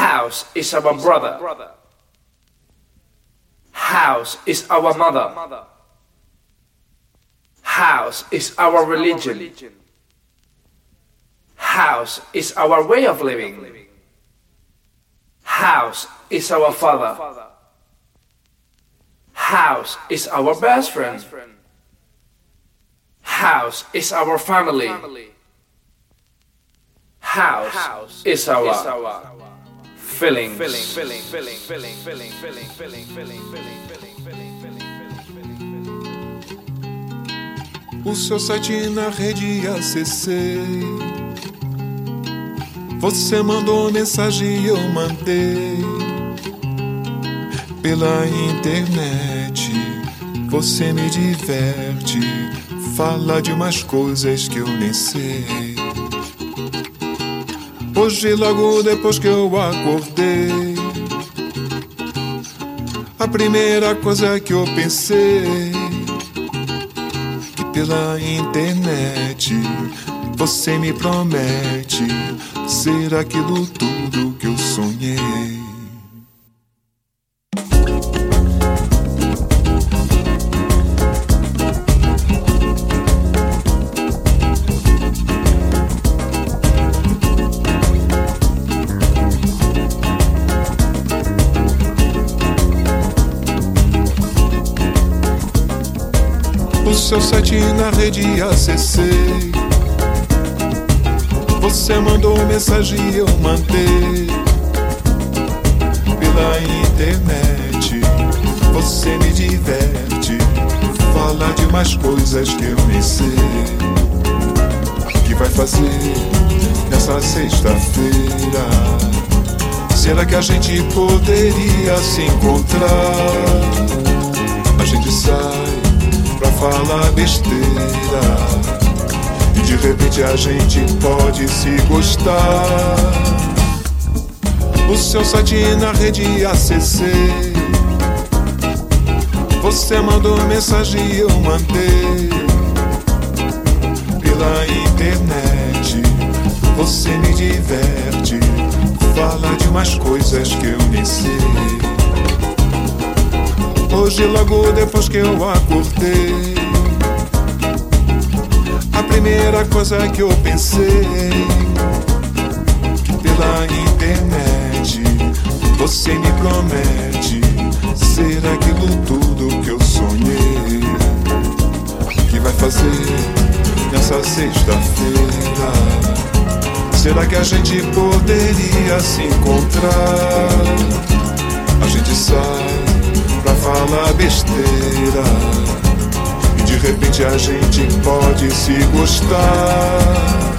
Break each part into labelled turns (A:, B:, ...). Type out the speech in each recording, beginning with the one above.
A: House is our brother. House is our mother. House is our religion. House is our way of living. House is our father. House is our best friend. House is our family. House is our feelings.
B: O seu site na rede acessei. Você mandou mensagem e eu mandei. Pela internet, você me diverte. Fala de umas coisas que eu nem sei. Hoje, logo depois que eu acordei, a primeira coisa que eu pensei pela internet. Você me promete ser aquilo tudo que eu sonhei. Seu site na rede acessei. Você mandou mensagem e eu mandei pela internet. Você me diverte, fala de mais coisas que eu nem sei. Que vai fazer nessa sexta-feira? Será que a gente poderia se encontrar? A gente sai pra falar besteira. E de repente a gente pode se gostar. O seu site na rede acessei. Você mandou mensagem e eu mandei. Pela internet, você me diverte. Fala de umas coisas que eu nem sei. Hoje, logo depois que eu acordei, a primeira coisa que eu pensei pela internet você me promete ser aquilo tudo que eu sonhei. Que vai fazer nessa sexta-feira? Será que a gente poderia se encontrar? A gente sai pra falar besteira. E de repente a gente pode se gostar.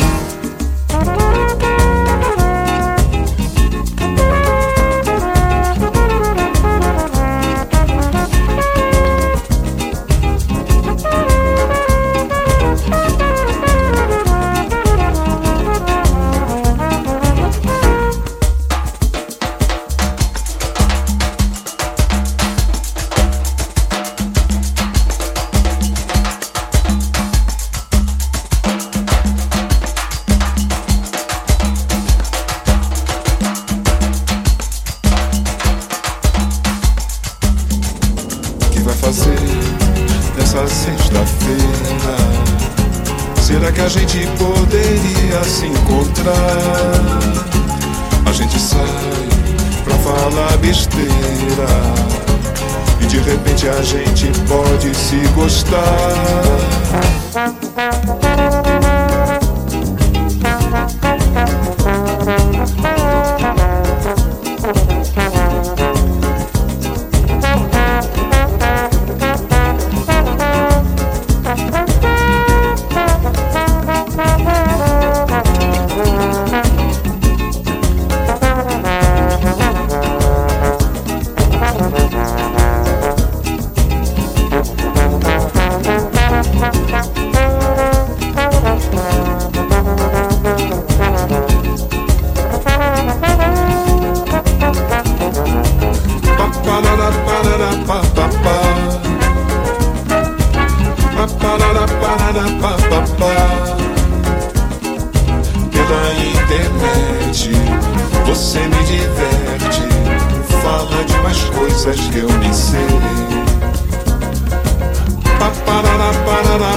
B: Parará,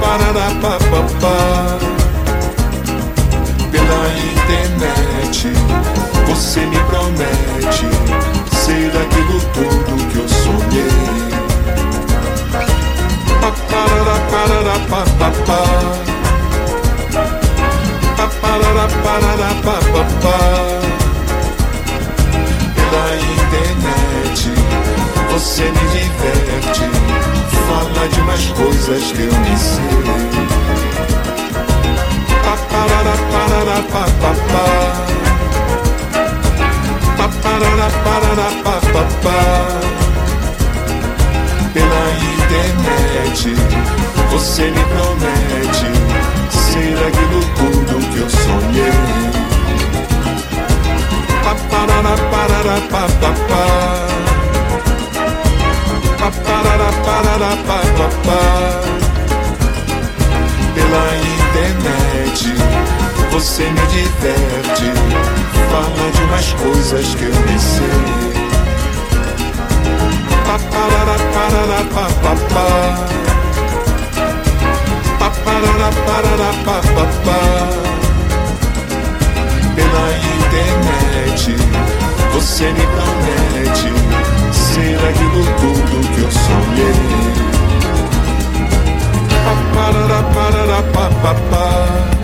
B: parará. Pela internet, você me promete ser aquilo tudo que eu sonhei. Paparara, parará, papapá. Paparara, parará, papapá. Pela internet, você me diverte. Fala de umas coisas que eu nem sei. Paparara, parará, papapá. Paparara, parará, papapá. Pela internet, você me promete ser aquilo tudo que eu sonhei. Paparara, parará, papapá. Pela internet, você me diverte. Fala de umas coisas que eu nem sei. Paparara, parará, papapá. Paparara, parará, papapá. Pela internet, você me promete ser aquilo tudo que eu sonhei. Paparara, parará, papapá.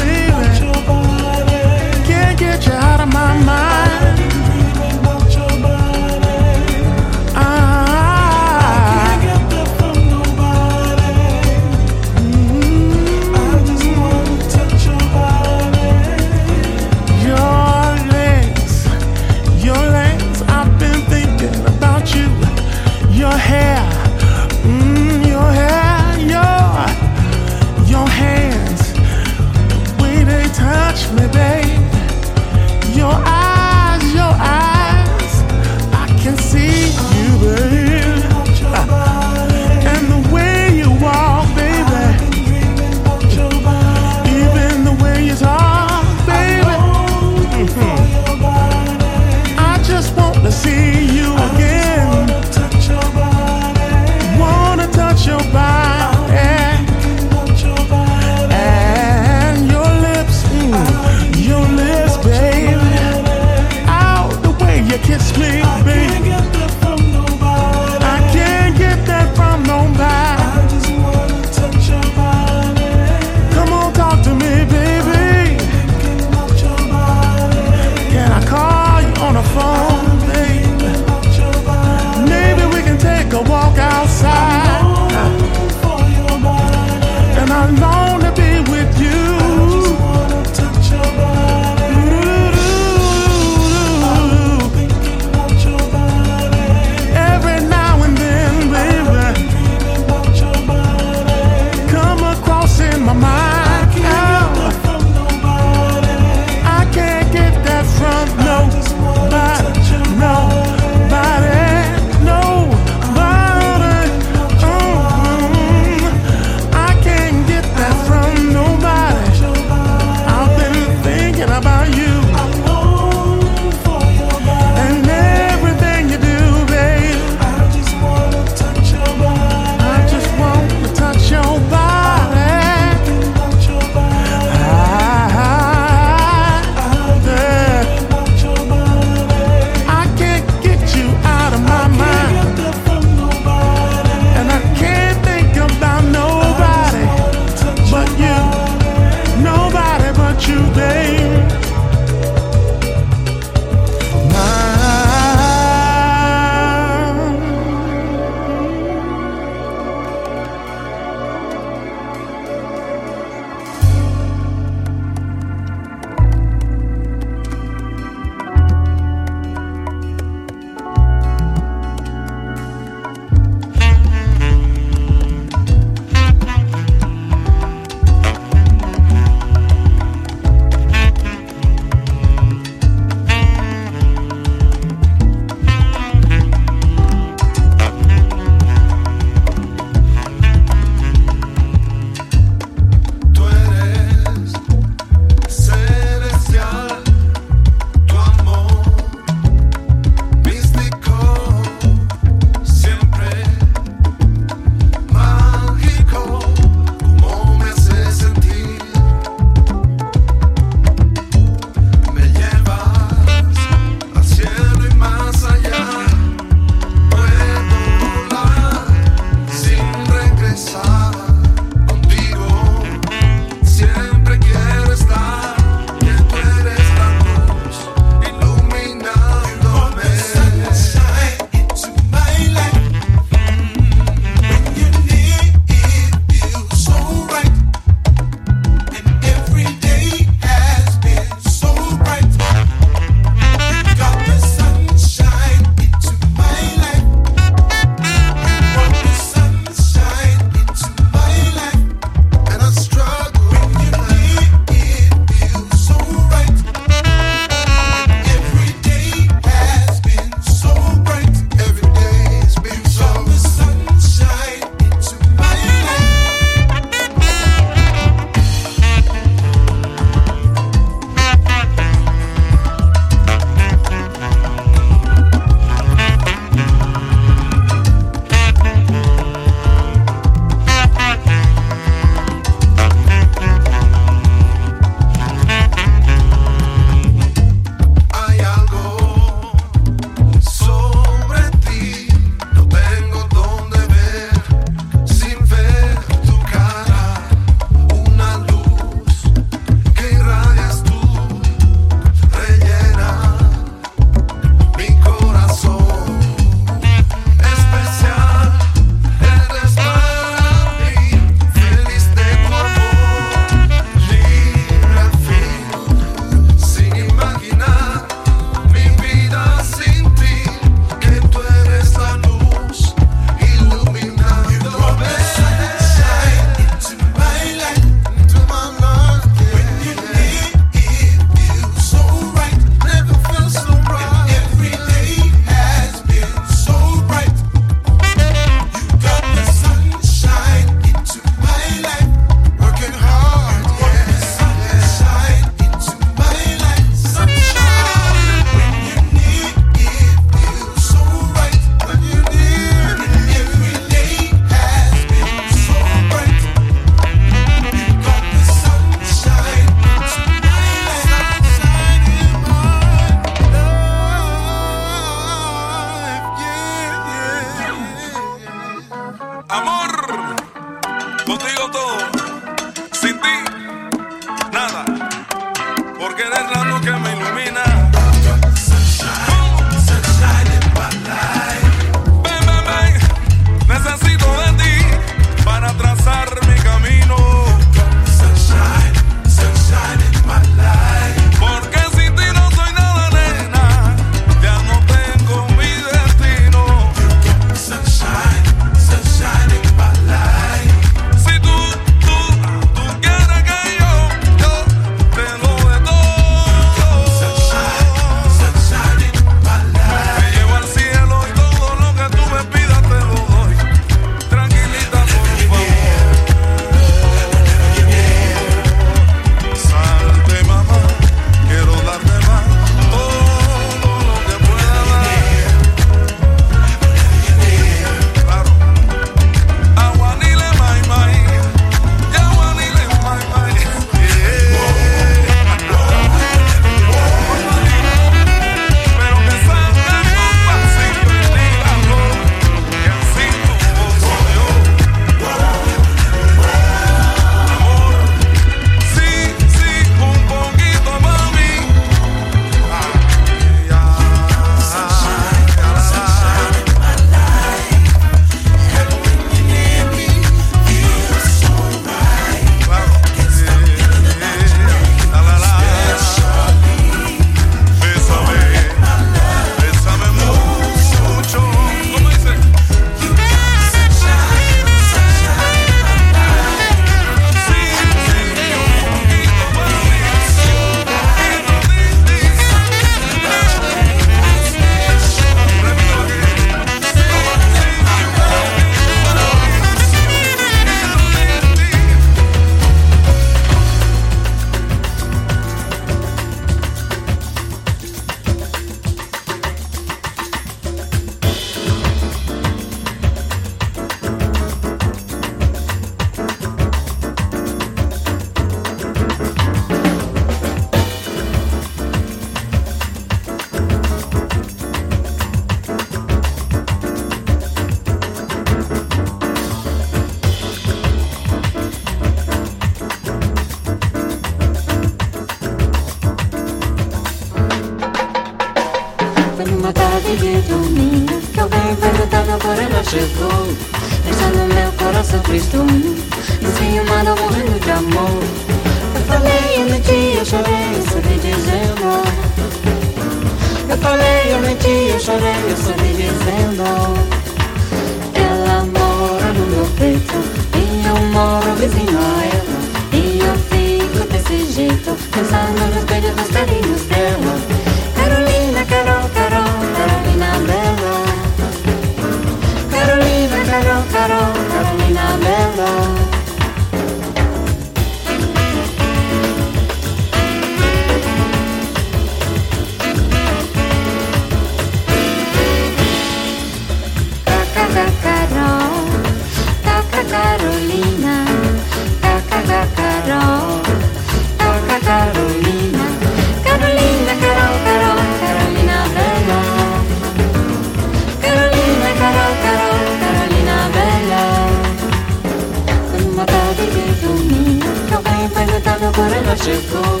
C: chegou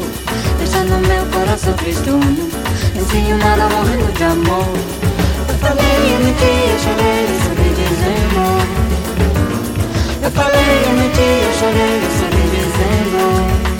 C: Deixando meu coração
D: tristonho nada, morrendo de amor. Eu falei, eu menti, eu chorei, eu sabia dizendo Eu falei, eu menti, eu chorei, eu sabia dizendo